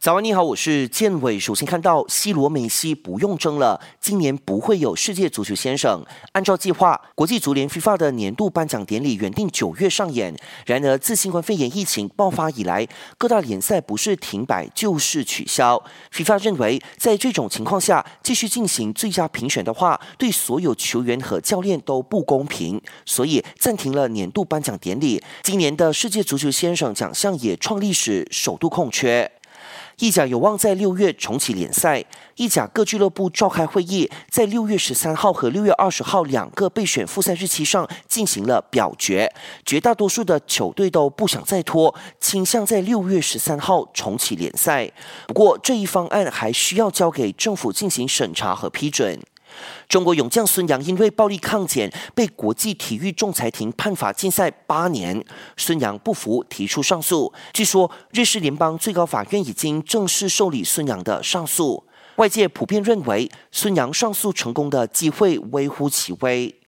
早安，你好，我是建伟。首先看到 C 罗梅西不用争了，今年不会有世界足球先生。按照计划，国际足联 FIFA 的年度颁奖典礼原定九月上演，然而自新冠肺炎疫情爆发以来，各大联赛不是停摆就是取消。FIFA 认为，在这种情况下继续进行最佳评选的话，对所有球员和教练都不公平，所以暂停了年度颁奖典礼。今年的世界足球先生奖项也创历史首度空缺。意甲有望在六月重启联赛。意甲各俱乐部召开会议，在六月十三号和六月二十号两个备选复赛日期上进行了表决。绝大多数的球队都不想再拖，倾向在六月十三号重启联赛。不过，这一方案还需要交给政府进行审查和批准。中国泳将孙杨因为暴力抗检被国际体育仲裁庭判罚禁赛八年，孙杨不服提出上诉。据说瑞士联邦最高法院已经正式受理孙杨的上诉。外界普遍认为孙杨上诉成功的机会微乎其微。